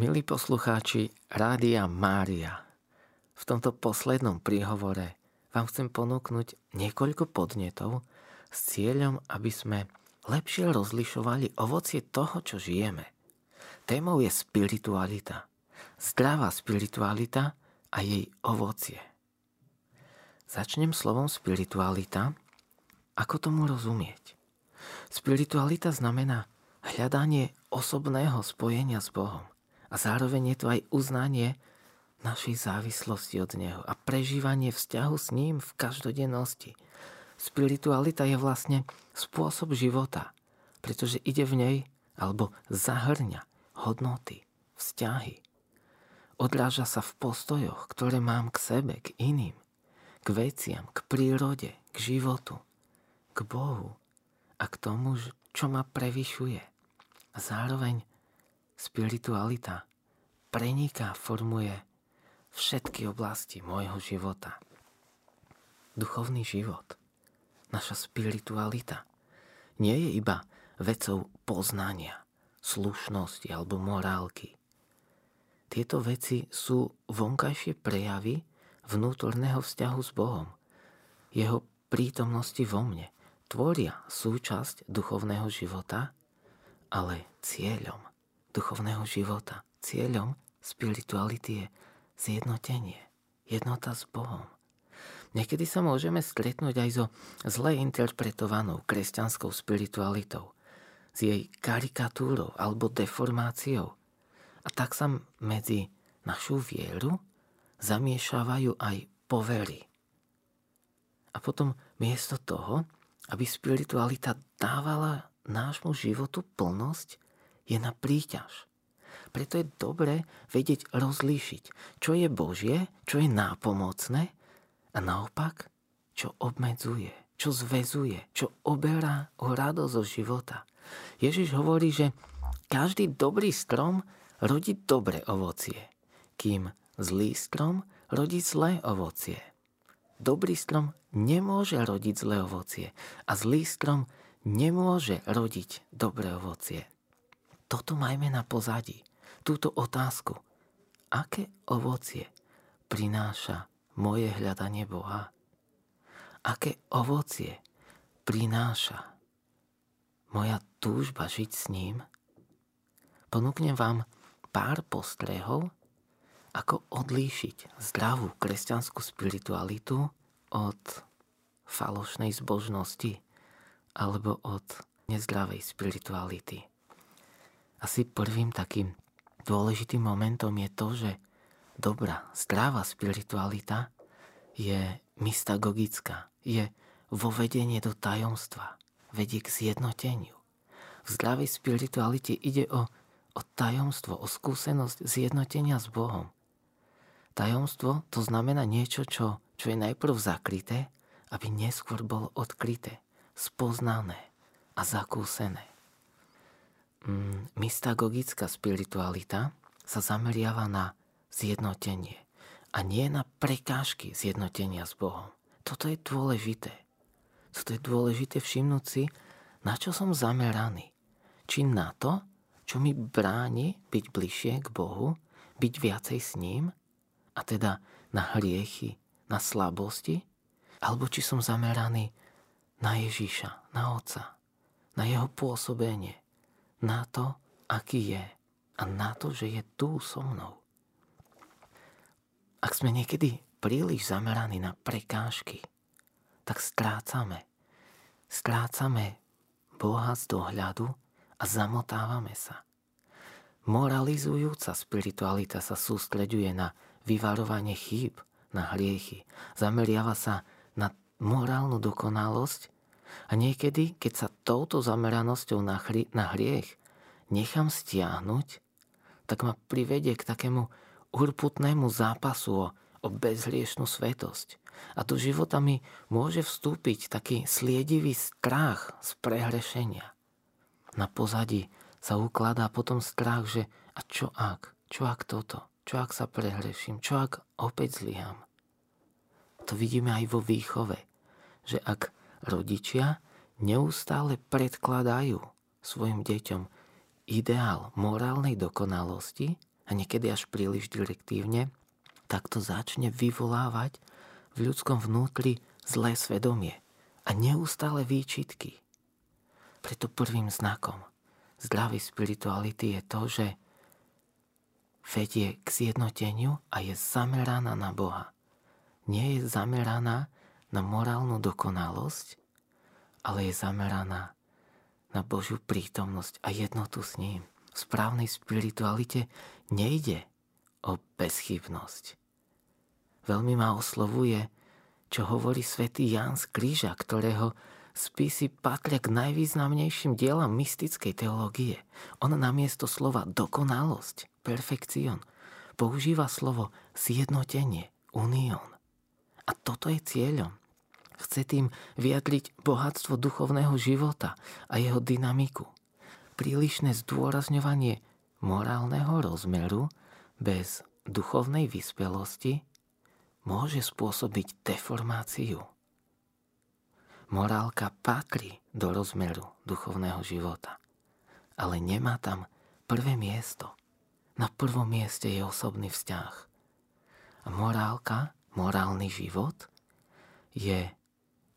Milí poslucháči Rádia Mária, v tomto poslednom príhovore vám chcem ponúknuť niekoľko podnetov s cieľom, aby sme lepšie rozlišovali ovocie toho, čo žijeme. Témou je spiritualita. Zdravá spiritualita a jej ovocie. Začnem slovom spiritualita. Ako tomu rozumieť? Spiritualita znamená hľadanie osobného spojenia s Bohom. A zároveň je to aj uznanie našej závislosti od Neho a prežívanie vzťahu s ním v každodennosti. Spiritualita je vlastne spôsob života, pretože ide v nej alebo zahrňa hodnoty, vzťahy. Odráža sa v postojoch, ktoré mám k sebe, k iným k veciam, k prírode, k životu, k Bohu a k tomu, čo ma prevyšuje. A zároveň spiritualita preniká, formuje všetky oblasti môjho života. Duchovný život, naša spiritualita nie je iba vecou poznania, slušnosti alebo morálky. Tieto veci sú vonkajšie prejavy vnútorného vzťahu s Bohom, jeho prítomnosti vo mne, tvoria súčasť duchovného života, ale cieľom duchovného života, cieľom spirituality je zjednotenie, jednota s Bohom. Niekedy sa môžeme stretnúť aj so zle interpretovanou kresťanskou spiritualitou, s jej karikatúrou alebo deformáciou. A tak sa medzi našu vieru zamiešavajú aj povery. A potom miesto toho, aby spiritualita dávala nášmu životu plnosť, je na príťaž. Preto je dobré vedieť rozlíšiť, čo je Božie, čo je nápomocné a naopak, čo obmedzuje, čo zvezuje, čo oberá o radosť zo života. Ježiš hovorí, že každý dobrý strom rodí dobré ovocie, kým Zlý strom rodí zlé ovocie. Dobrý strom nemôže rodiť zlé ovocie a zlý strom nemôže rodiť dobré ovocie. Toto majme na pozadí, túto otázku. Aké ovocie prináša moje hľadanie Boha? Aké ovocie prináša moja túžba žiť s ním? Ponúknem vám pár postrehov, ako odlíšiť zdravú kresťanskú spiritualitu od falošnej zbožnosti alebo od nezdravej spirituality. Asi prvým takým dôležitým momentom je to, že dobrá, zdravá spiritualita je mystagogická, je vo vedenie do tajomstva, vedie k zjednoteniu. V zdravej spiritualite ide o, o tajomstvo, o skúsenosť zjednotenia s Bohom. Tajomstvo to znamená niečo, čo, čo je najprv zakryté, aby neskôr bolo odkryté, spoznané a zakúsené. Mm, mystagogická spiritualita sa zameriava na zjednotenie a nie na prekážky zjednotenia s Bohom. Toto je dôležité. Toto je dôležité všimnúť si, na čo som zameraný. Či na to, čo mi bráni byť bližšie k Bohu, byť viacej s ním, a teda na hriechy, na slabosti, alebo či som zameraný na Ježíša, na Otca, na jeho pôsobenie, na to, aký je a na to, že je tu so mnou. Ak sme niekedy príliš zameraní na prekážky, tak strácame. Strácame Boha z dohľadu a zamotávame sa. Moralizujúca spiritualita sa sústreďuje na vyvarovanie chýb, na hriechy. Zameriava sa na morálnu dokonalosť a niekedy, keď sa touto zameranosťou na, hri, na hriech nechám stiahnuť, tak ma privedie k takému urputnému zápasu o, o bezhriešnú svetosť. A do života mi môže vstúpiť taký sliedivý strach z prehrešenia. Na pozadí sa ukladá potom strach, že a čo ak, čo ak toto? Čo ak sa prehreším? Čo ak opäť zlyham? To vidíme aj vo výchove, že ak rodičia neustále predkladajú svojim deťom ideál morálnej dokonalosti, a niekedy až príliš direktívne, tak to začne vyvolávať v ľudskom vnútri zlé svedomie a neustále výčitky. Preto prvým znakom zdravej spirituality je to, že vedie k zjednoteniu a je zameraná na Boha. Nie je zameraná na morálnu dokonalosť, ale je zameraná na Božiu prítomnosť a jednotu s ním. V správnej spiritualite nejde o bezchybnosť. Veľmi ma oslovuje, čo hovorí svätý Ján z Kríža, ktorého spisy patria k najvýznamnejším dielam mystickej teológie. On namiesto slova dokonalosť, perfekcion, používa slovo zjednotenie, unión. A toto je cieľom. Chce tým vyjadriť bohatstvo duchovného života a jeho dynamiku. Prílišné zdôrazňovanie morálneho rozmeru bez duchovnej vyspelosti môže spôsobiť deformáciu. Morálka patrí do rozmeru duchovného života, ale nemá tam prvé miesto. Na prvom mieste je osobný vzťah. A morálka, morálny život je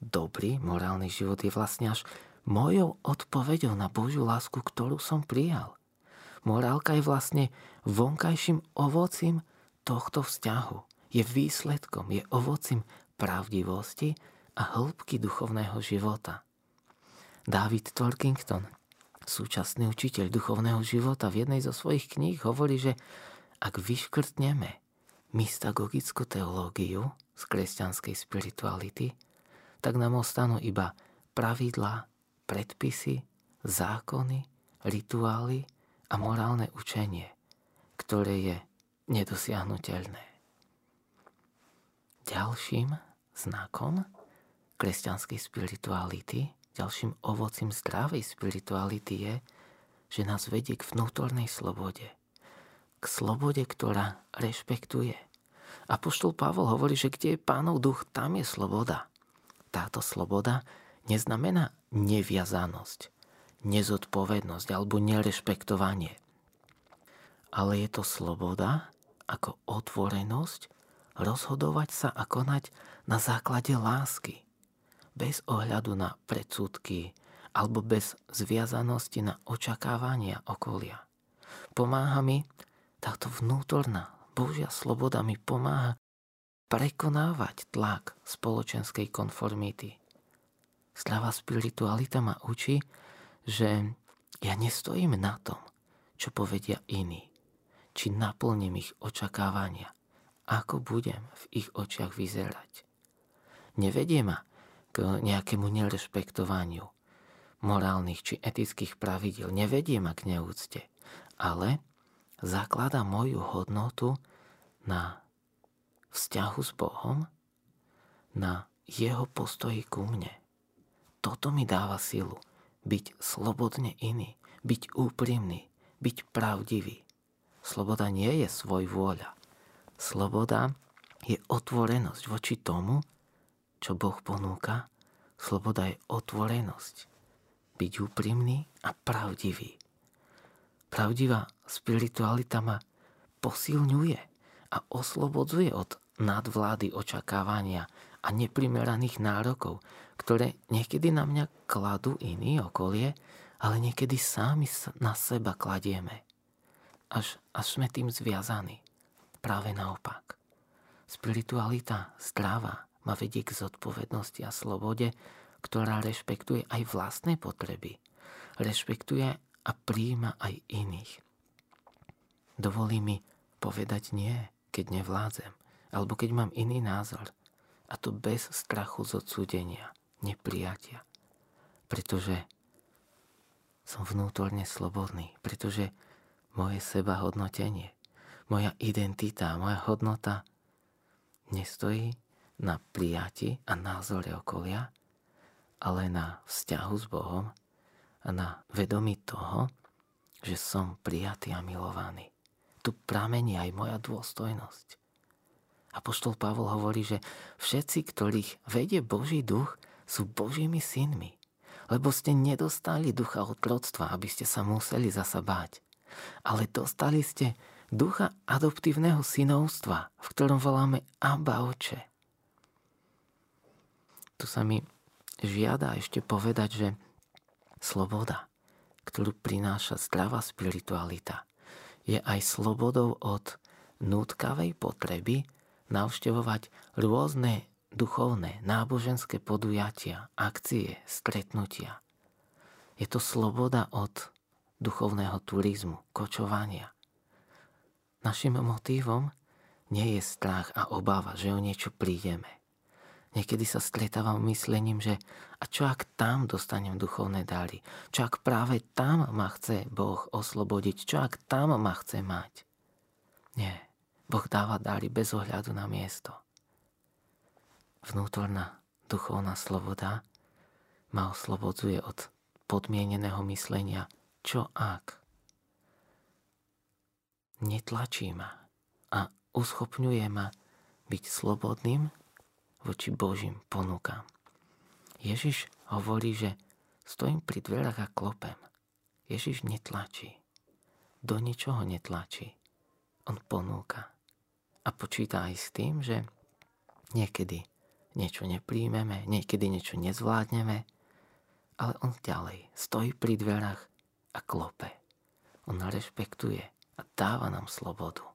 dobrý morálny život je vlastne až mojou odpoveďou na Božiu lásku, ktorú som prijal. Morálka je vlastne vonkajším ovocím tohto vzťahu. Je výsledkom, je ovocím pravdivosti a hĺbky duchovného života. David Torkington, súčasný učiteľ duchovného života, v jednej zo svojich kníh hovorí, že ak vyškrtneme mystagogickú teológiu z kresťanskej spirituality, tak nám ostanú iba pravidlá, predpisy, zákony, rituály a morálne učenie, ktoré je nedosiahnutelné. Ďalším znakom kresťanskej spirituality, ďalším ovocím zdravej spirituality je, že nás vedie k vnútornej slobode. K slobode, ktorá rešpektuje. Apoštol Pavol hovorí, že kde je pánov duch, tam je sloboda táto sloboda neznamená neviazanosť, nezodpovednosť alebo nerešpektovanie. Ale je to sloboda ako otvorenosť rozhodovať sa a konať na základe lásky, bez ohľadu na predsudky alebo bez zviazanosti na očakávania okolia. Pomáha mi táto vnútorná Božia sloboda mi pomáha prekonávať tlak spoločenskej konformity. Zdravá spiritualita ma učí, že ja nestojím na tom, čo povedia iní, či naplním ich očakávania, ako budem v ich očiach vyzerať. Nevedie ma k nejakému nerešpektovaniu morálnych či etických pravidel, nevedie ma k neúcte, ale zaklada moju hodnotu na vzťahu s Bohom, na jeho postoji ku mne. Toto mi dáva silu byť slobodne iný, byť úprimný, byť pravdivý. Sloboda nie je svoj vôľa. Sloboda je otvorenosť voči tomu, čo Boh ponúka. Sloboda je otvorenosť. Byť úprimný a pravdivý. Pravdivá spiritualita ma posilňuje a oslobodzuje od nadvlády očakávania a neprimeraných nárokov, ktoré niekedy na mňa kladú iní okolie, ale niekedy sami na seba kladieme. Až, až sme tým zviazaní. Práve naopak. Spiritualita zdravá ma vedie k zodpovednosti a slobode, ktorá rešpektuje aj vlastné potreby. Rešpektuje a príjima aj iných. Dovolí mi povedať nie, keď nevládzem alebo keď mám iný názor. A to bez strachu z odsúdenia, neprijatia. Pretože som vnútorne slobodný, pretože moje seba hodnotenie, moja identita, moja hodnota nestojí na prijati a názore okolia, ale na vzťahu s Bohom a na vedomí toho, že som prijatý a milovaný. Tu pramení aj moja dôstojnosť. Apoštol Pavol hovorí, že všetci, ktorých vedie Boží duch, sú Božími synmi. Lebo ste nedostali ducha otroctva, aby ste sa museli zasa báť. Ale dostali ste ducha adoptívneho synovstva, v ktorom voláme Abba Oče. Tu sa mi žiada ešte povedať, že sloboda, ktorú prináša zdravá spiritualita, je aj slobodou od nútkavej potreby navštevovať rôzne duchovné, náboženské podujatia, akcie, stretnutia. Je to sloboda od duchovného turizmu, kočovania. Našim motívom nie je strach a obava, že o niečo prídeme. Niekedy sa stretávam myslením, že a čo ak tam dostanem duchovné dary? Čo ak práve tam ma chce Boh oslobodiť? Čo ak tam ma chce mať? Nie. Boh dáva dary bez ohľadu na miesto. Vnútorná duchovná sloboda ma oslobodzuje od podmieneného myslenia čo ak. Netlačí ma a uschopňuje ma byť slobodným voči Božím ponukám. Ježiš hovorí, že stojím pri dverách a klopem. Ježiš netlačí. Do ničoho netlačí. On ponúka. A počíta aj s tým, že niekedy niečo nepríjmeme, niekedy niečo nezvládneme, ale on ďalej stojí pri dverách a klope. On rešpektuje a dáva nám slobodu.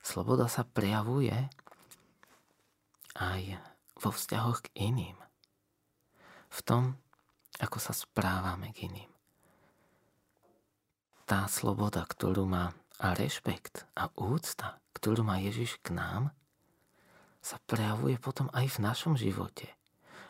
Sloboda sa prejavuje aj vo vzťahoch k iným. V tom, ako sa správame k iným. Tá sloboda, ktorú má a rešpekt a úcta, ktorú má Ježiš k nám, sa prejavuje potom aj v našom živote.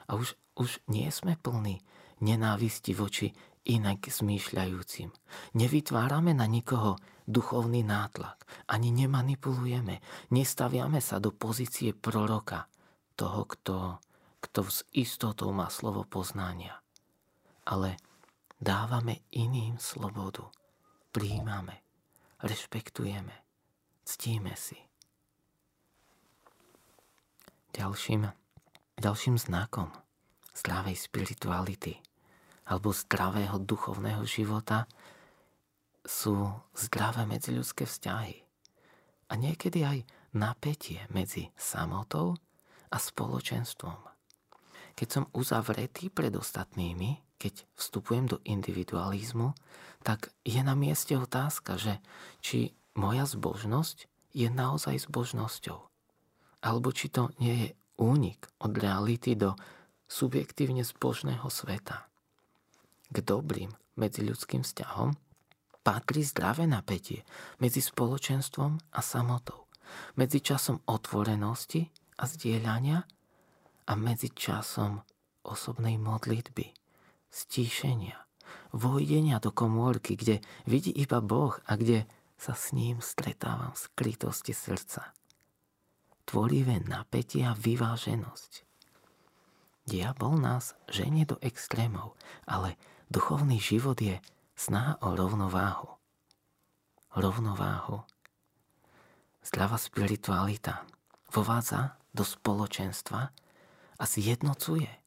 A už, už nie sme plní nenávisti voči inak zmýšľajúcim. Nevytvárame na nikoho duchovný nátlak, ani nemanipulujeme, nestaviame sa do pozície proroka, toho, kto, kto s istotou má slovo poznania. Ale dávame iným slobodu. Príjmame, rešpektujeme, ctíme si. Ďalším, ďalším znakom zdravej spirituality alebo zdravého duchovného života sú zdravé medziľudské vzťahy. A niekedy aj napätie medzi samotou a spoločenstvom. Keď som uzavretý pred ostatnými, keď vstupujem do individualizmu, tak je na mieste otázka, že či moja zbožnosť je naozaj zbožnosťou. Alebo či to nie je únik od reality do subjektívne zbožného sveta. K dobrým medziľudským vzťahom patrí zdravé napätie medzi spoločenstvom a samotou, medzi časom otvorenosti a zdieľania a medzi časom osobnej modlitby, stíšenia, vojdenia do komórky, kde vidí iba Boh a kde sa s ním stretávam v skrytosti srdca. Tvorivé napätie a vyváženosť. Diabol nás ženie do extrémov, ale duchovný život je snaha o rovnováhu. Rovnováhu. Zdravá spiritualita vovádza do spoločenstva a zjednocuje.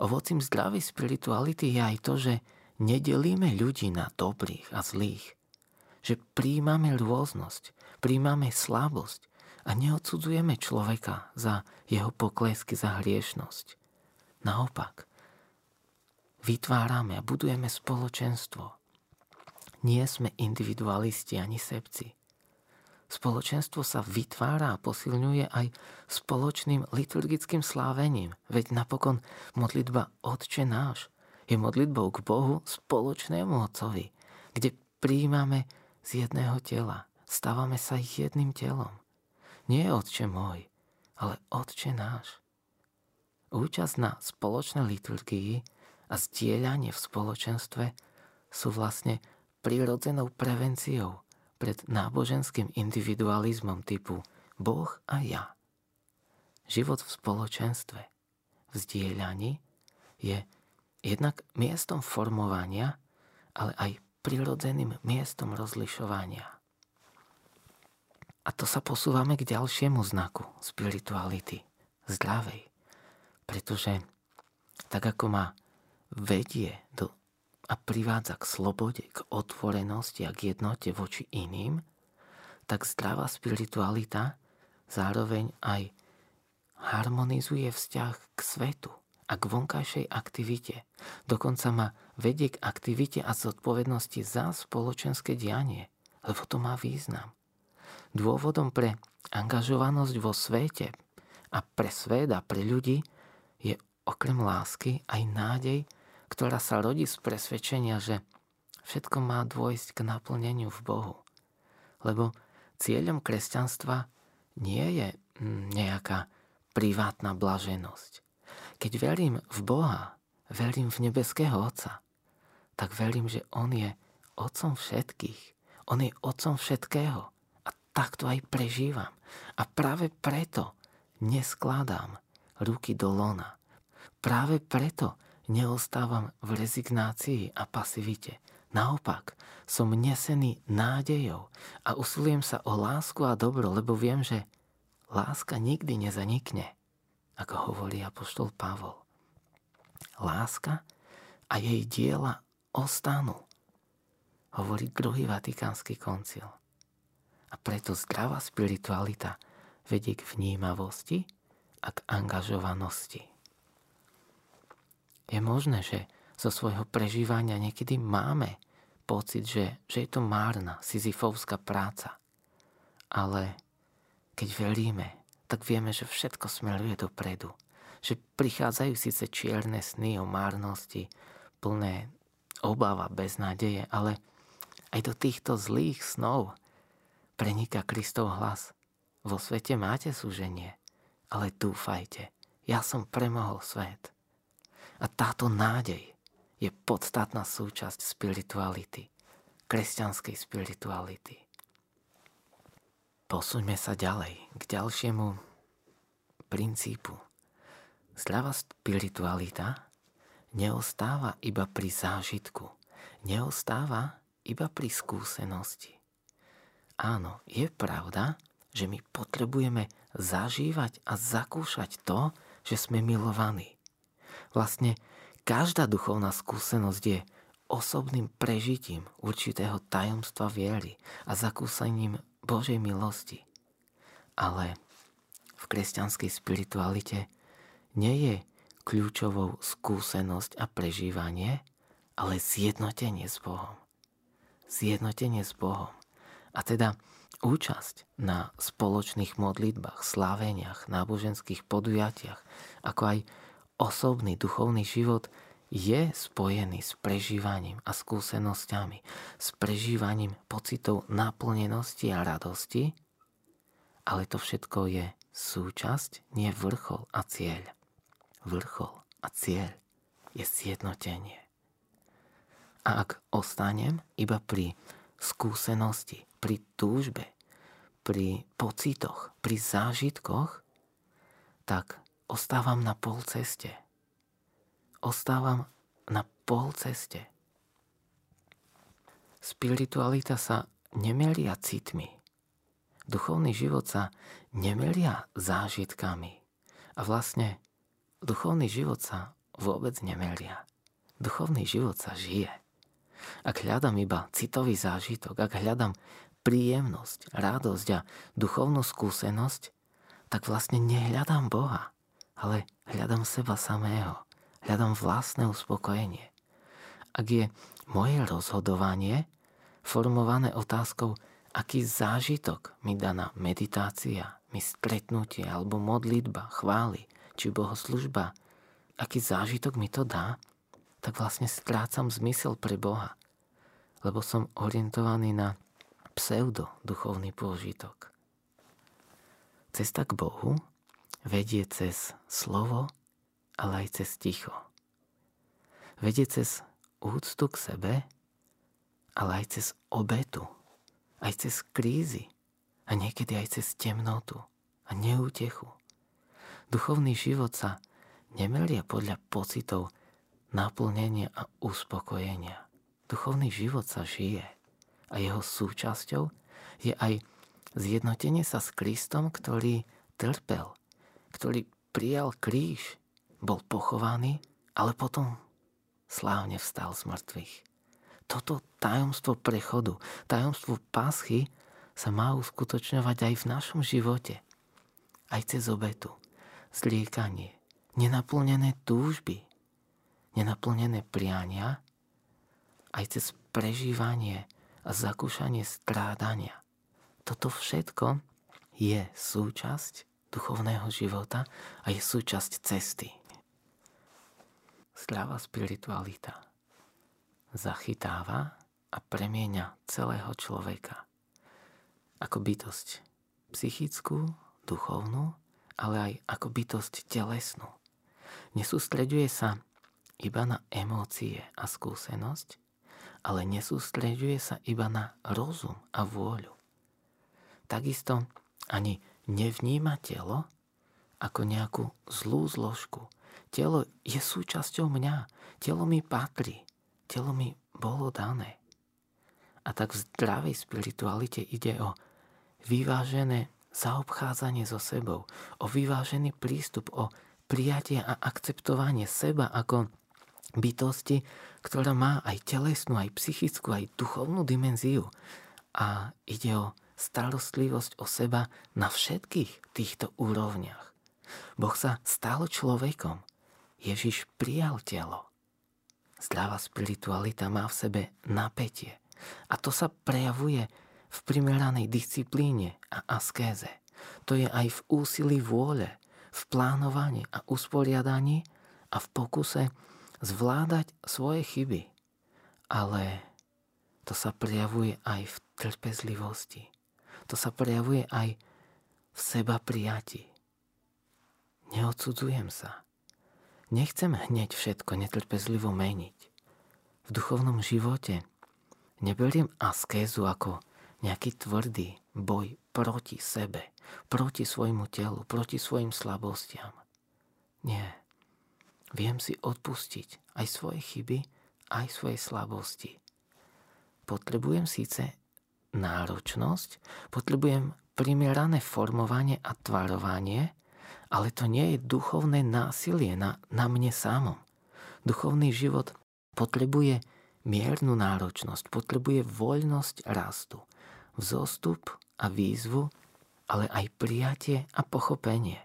Ovocím zdravej spirituality je aj to, že nedelíme ľudí na dobrých a zlých. Že príjmame rôznosť, príjmame slabosť a neodsudzujeme človeka za jeho poklesky, za hriešnosť. Naopak, vytvárame a budujeme spoločenstvo. Nie sme individualisti ani sebci. Spoločenstvo sa vytvára a posilňuje aj spoločným liturgickým slávením. Veď napokon modlitba Otče náš je modlitbou k Bohu spoločnému Otcovi, kde príjmame z jedného tela. Stávame sa jedným telom. Nie Otče môj, ale Otče náš. Účasť na spoločnej liturgii a zdieľanie v spoločenstve sú vlastne prirodzenou prevenciou pred náboženským individualizmom typu Boh a ja. Život v spoločenstve, v zdieľaní je jednak miestom formovania, ale aj prirodzeným miestom rozlišovania. A to sa posúvame k ďalšiemu znaku spirituality, zdravej. Pretože tak ako ma vedie do a privádza k slobode, k otvorenosti a k jednote voči iným, tak zdravá spiritualita zároveň aj harmonizuje vzťah k svetu a k vonkajšej aktivite. Dokonca ma vedie k aktivite a zodpovednosti za spoločenské dianie, lebo to má význam. Dôvodom pre angažovanosť vo svete a pre svet a pre ľudí je okrem lásky aj nádej, ktorá sa rodí z presvedčenia, že všetko má dôjsť k naplneniu v Bohu. Lebo cieľom kresťanstva nie je mm, nejaká privátna blaženosť. Keď verím v Boha, verím v nebeského Otca, tak verím, že On je Otcom všetkých. On je Otcom všetkého. A tak to aj prežívam. A práve preto neskladám ruky do lona. Práve preto neostávam v rezignácii a pasivite. Naopak, som nesený nádejou a usilujem sa o lásku a dobro, lebo viem, že láska nikdy nezanikne, ako hovorí apoštol Pavol. Láska a jej diela ostanú, hovorí druhý vatikánsky koncil. A preto zdravá spiritualita vedie k vnímavosti a k angažovanosti. Je možné, že zo svojho prežívania niekedy máme pocit, že, že je to márna, sizifovská práca. Ale keď veríme, tak vieme, že všetko smeruje dopredu. Že prichádzajú síce čierne sny o márnosti, plné obava, bez nádeje, ale aj do týchto zlých snov preniká Kristov hlas. Vo svete máte súženie, ale dúfajte, ja som premohol svet. A táto nádej je podstatná súčasť spirituality, kresťanskej spirituality. Posuňme sa ďalej k ďalšiemu princípu. Zdravá spiritualita neostáva iba pri zážitku, neostáva iba pri skúsenosti. Áno, je pravda, že my potrebujeme zažívať a zakúšať to, že sme milovaní. Vlastne každá duchovná skúsenosť je osobným prežitím určitého tajomstva viery a zakúsením Božej milosti. Ale v kresťanskej spiritualite nie je kľúčovou skúsenosť a prežívanie, ale zjednotenie s Bohom. Zjednotenie s Bohom. A teda účasť na spoločných modlitbách, sláveniach, náboženských podujatiach, ako aj osobný duchovný život je spojený s prežívaním a skúsenosťami, s prežívaním pocitov naplnenosti a radosti, ale to všetko je súčasť, nie vrchol a cieľ. Vrchol a cieľ je zjednotenie. A ak ostanem iba pri skúsenosti, pri túžbe, pri pocitoch, pri zážitkoch, tak ostávam na pol ceste. Ostávam na pol ceste. Spiritualita sa nemelia citmi. Duchovný život sa nemelia zážitkami. A vlastne duchovný život sa vôbec nemelia. Duchovný život sa žije. Ak hľadám iba citový zážitok, ak hľadám príjemnosť, radosť a duchovnú skúsenosť, tak vlastne nehľadám Boha ale hľadám seba samého. Hľadám vlastné uspokojenie. Ak je moje rozhodovanie formované otázkou, aký zážitok mi daná meditácia, mi stretnutie alebo modlitba, chvály či bohoslužba, aký zážitok mi to dá, tak vlastne strácam zmysel pre Boha, lebo som orientovaný na pseudo duchovný pôžitok. Cesta k Bohu vedie cez slovo, ale aj cez ticho. Vedie cez úctu k sebe, ale aj cez obetu, aj cez krízy a niekedy aj cez temnotu a neútechu. Duchovný život sa nemelia podľa pocitov naplnenia a uspokojenia. Duchovný život sa žije a jeho súčasťou je aj zjednotenie sa s Kristom, ktorý trpel ktorý prijal kríž, bol pochovaný, ale potom slávne vstal z mŕtvych. Toto tajomstvo prechodu, tajomstvo paschy sa má uskutočňovať aj v našom živote. Aj cez obetu, zliekanie, nenaplnené túžby, nenaplnené priania, aj cez prežívanie a zakúšanie strádania. Toto všetko je súčasť duchovného života a je súčasť cesty. Zdravá spiritualita zachytáva a premieňa celého človeka ako bytosť psychickú, duchovnú, ale aj ako bytosť telesnú. Nesústreďuje sa iba na emócie a skúsenosť, ale nesústreďuje sa iba na rozum a vôľu. Takisto ani nevníma telo ako nejakú zlú zložku. Telo je súčasťou mňa. Telo mi patrí. Telo mi bolo dané. A tak v zdravej spiritualite ide o vyvážené zaobchádzanie so sebou, o vyvážený prístup, o prijatie a akceptovanie seba ako bytosti, ktorá má aj telesnú, aj psychickú, aj duchovnú dimenziu. A ide o starostlivosť o seba na všetkých týchto úrovniach. Boh sa stal človekom. Ježiš prijal telo. Zdravá spiritualita má v sebe napätie. A to sa prejavuje v primeranej disciplíne a askéze. To je aj v úsilí vôle, v plánovaní a usporiadaní a v pokuse zvládať svoje chyby. Ale to sa prejavuje aj v trpezlivosti. To sa prejavuje aj v seba prijati. Neodsudzujem sa. Nechcem hneď všetko netrpezlivo meniť. V duchovnom živote neberiem askézu ako nejaký tvrdý boj proti sebe, proti svojmu telu, proti svojim slabostiam. Nie. Viem si odpustiť aj svoje chyby, aj svoje slabosti. Potrebujem síce náročnosť, potrebujem primerané formovanie a tvarovanie, ale to nie je duchovné násilie na, na mne samom. Duchovný život potrebuje miernu náročnosť, potrebuje voľnosť rastu, vzostup a výzvu, ale aj prijatie a pochopenie.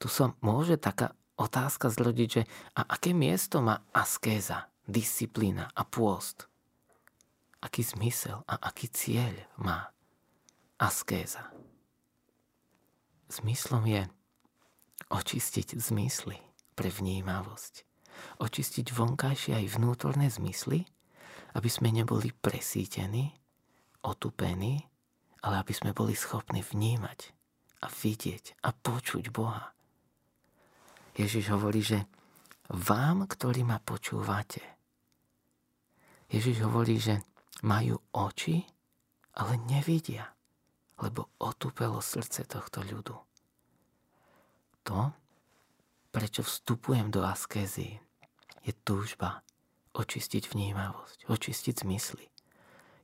Tu sa môže taká otázka zrodiť, že a aké miesto má askéza, disciplína a pôst? Aký zmysel a aký cieľ má askéza? Zmyslom je očistiť zmysly pre vnímavosť. Očistiť vonkajšie aj vnútorné zmysly, aby sme neboli presítení, otupení, ale aby sme boli schopní vnímať a vidieť a počuť Boha. Ježiš hovorí, že vám, ktorí ma počúvate, Ježiš hovorí, že majú oči, ale nevidia, lebo otúpelo srdce tohto ľudu. To, prečo vstupujem do askézy, je túžba očistiť vnímavosť, očistiť zmysly.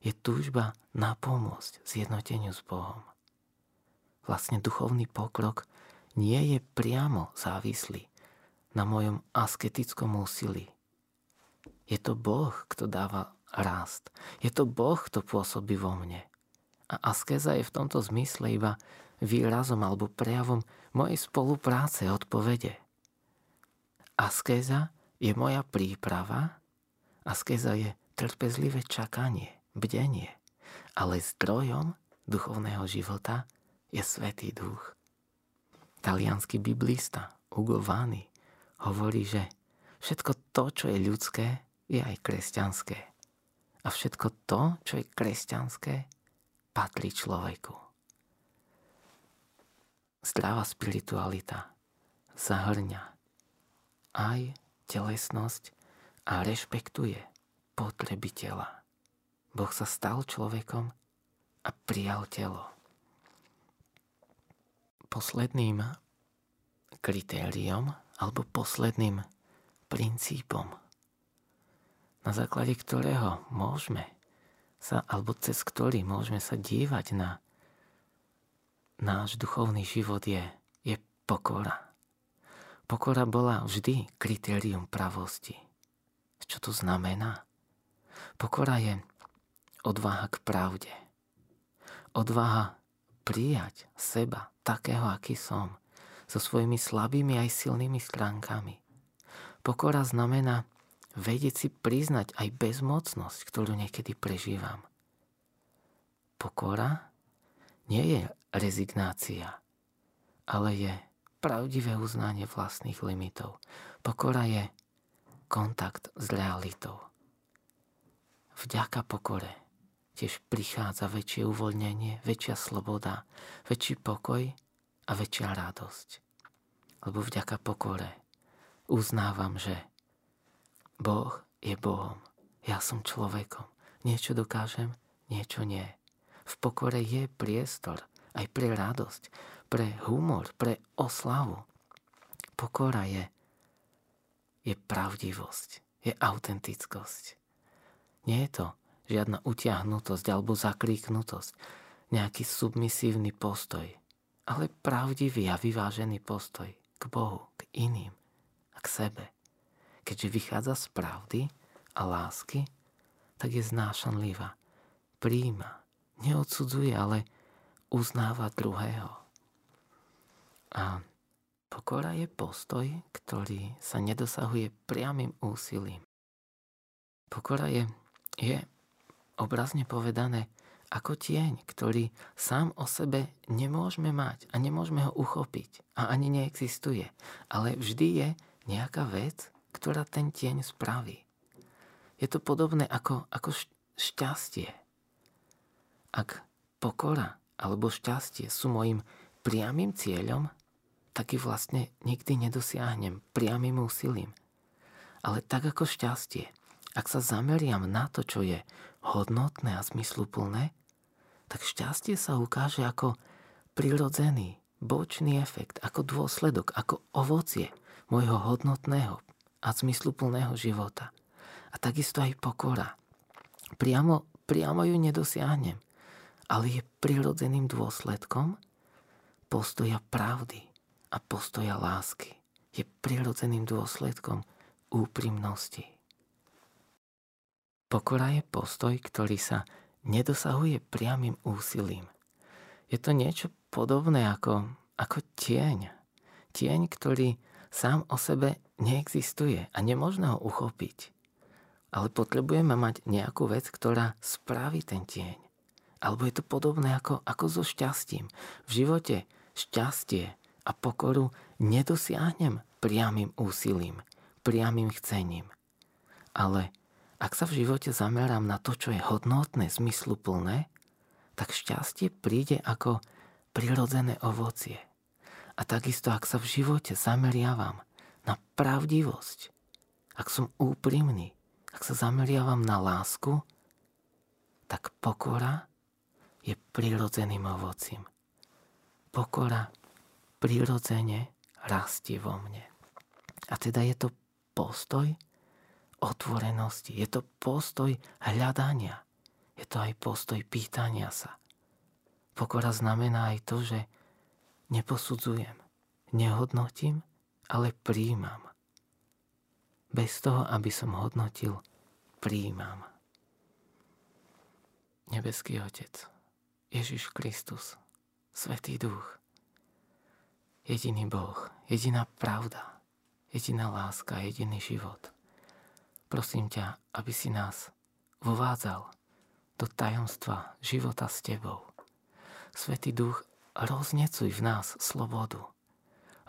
Je túžba napomôcť zjednoteniu s Bohom. Vlastne duchovný pokrok nie je priamo závislý na mojom asketickom úsilí. Je to Boh, kto dáva rast. Je to Boh, kto pôsobí vo mne. A askeza je v tomto zmysle iba výrazom alebo prejavom mojej spolupráce, odpovede. Askeza je moja príprava, askeza je trpezlivé čakanie, bdenie, ale zdrojom duchovného života je Svetý Duch. Talianský biblista Ugo Vani hovorí, že všetko to, čo je ľudské, je aj kresťanské. A všetko to, čo je kresťanské, patrí človeku. Zdravá spiritualita zahrňa aj telesnosť a rešpektuje potreby tela. Boh sa stal človekom a prijal telo posledným kritériom alebo posledným princípom, na základe ktorého môžeme sa, alebo cez ktorý môžeme sa dívať na náš duchovný život je, je pokora. Pokora bola vždy kritérium pravosti. Čo to znamená? Pokora je odvaha k pravde. Odvaha prijať seba takého, aký som, so svojimi slabými aj silnými stránkami. Pokora znamená vedieť si priznať aj bezmocnosť, ktorú niekedy prežívam. Pokora nie je rezignácia, ale je pravdivé uznanie vlastných limitov. Pokora je kontakt s realitou. Vďaka pokore tiež prichádza väčšie uvoľnenie, väčšia sloboda, väčší pokoj a väčšia radosť. Lebo vďaka pokore uznávam, že Boh je Bohom. Ja som človekom. Niečo dokážem, niečo nie. V pokore je priestor aj pre radosť, pre humor, pre oslavu. Pokora je, je pravdivosť, je autentickosť. Nie je to žiadna utiahnutosť alebo zakríknutosť, nejaký submisívny postoj, ale pravdivý a vyvážený postoj k Bohu, k iným a k sebe. Keďže vychádza z pravdy a lásky, tak je znášanlivá, príjima, neodsudzuje, ale uznáva druhého. A pokora je postoj, ktorý sa nedosahuje priamým úsilím. Pokora je, je obrazne povedané ako tieň, ktorý sám o sebe nemôžeme mať a nemôžeme ho uchopiť a ani neexistuje. Ale vždy je nejaká vec, ktorá ten tieň spraví. Je to podobné ako, ako šťastie. Ak pokora alebo šťastie sú mojim priamým cieľom, tak ich vlastne nikdy nedosiahnem priamým úsilím. Ale tak ako šťastie, ak sa zameriam na to, čo je hodnotné a zmysluplné, tak šťastie sa ukáže ako prirodzený, bočný efekt, ako dôsledok, ako ovocie môjho hodnotného a zmysluplného života. A takisto aj pokora. Priamo, priamo ju nedosiahnem, ale je prirodzeným dôsledkom postoja pravdy a postoja lásky. Je prirodzeným dôsledkom úprimnosti. Pokora je postoj, ktorý sa nedosahuje priamým úsilím. Je to niečo podobné ako, ako tieň. Tieň, ktorý sám o sebe neexistuje a nemôžno ho uchopiť. Ale potrebujeme mať nejakú vec, ktorá spraví ten tieň. Alebo je to podobné ako, ako so šťastím. V živote šťastie a pokoru nedosiahnem priamým úsilím, priamým chcením. Ale ak sa v živote zamerám na to, čo je hodnotné, zmysluplné, tak šťastie príde ako prirodzené ovocie. A takisto, ak sa v živote zameriavam na pravdivosť, ak som úprimný, ak sa zameriavam na lásku, tak pokora je prirodzeným ovocím. Pokora prirodzene rastie vo mne. A teda je to postoj, otvorenosti. Je to postoj hľadania. Je to aj postoj pýtania sa. Pokora znamená aj to, že neposudzujem, nehodnotím, ale príjmam. Bez toho, aby som hodnotil, príjmam. Nebeský Otec, Ježiš Kristus, Svetý Duch, jediný Boh, jediná pravda, jediná láska, jediný život – Prosím ťa, aby si nás vovádzal do tajomstva života s Tebou. Svetý duch, roznecuj v nás slobodu.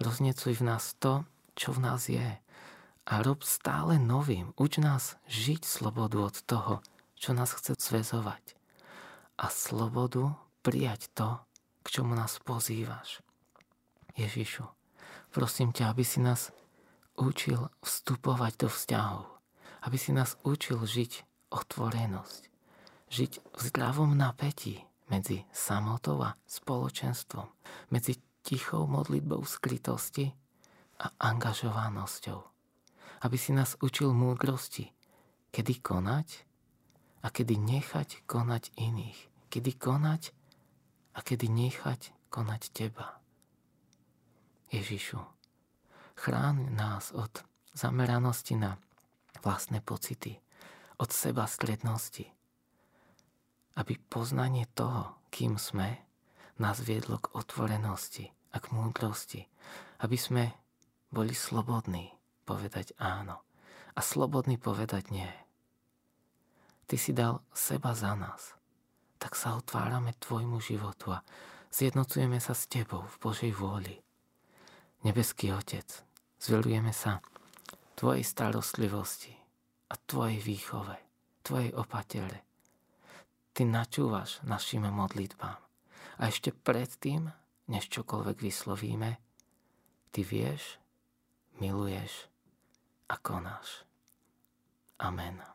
Roznecuj v nás to, čo v nás je. A rob stále novým. Uč nás žiť slobodu od toho, čo nás chce zväzovať. A slobodu prijať to, k čomu nás pozývaš. Ježišu, prosím ťa, aby si nás učil vstupovať do vzťahov aby si nás učil žiť otvorenosť, žiť v zdravom napätí medzi samotou a spoločenstvom, medzi tichou modlitbou skrytosti a angažovanosťou. Aby si nás učil múdrosti, kedy konať a kedy nechať konať iných. Kedy konať a kedy nechať konať teba. Ježišu, chráň nás od zameranosti na vlastné pocity, od seba strednosti, aby poznanie toho, kým sme, nás viedlo k otvorenosti a k múdrosti, aby sme boli slobodní povedať áno a slobodní povedať nie. Ty si dal seba za nás, tak sa otvárame tvojmu životu a zjednocujeme sa s tebou v Božej vôli. Nebeský Otec, zvelujeme sa Tvojej starostlivosti a Tvojej výchove, Tvojej opatere. Ty načúvaš našim modlitbám. A ešte predtým, než čokoľvek vyslovíme, Ty vieš, miluješ a konáš. Amen.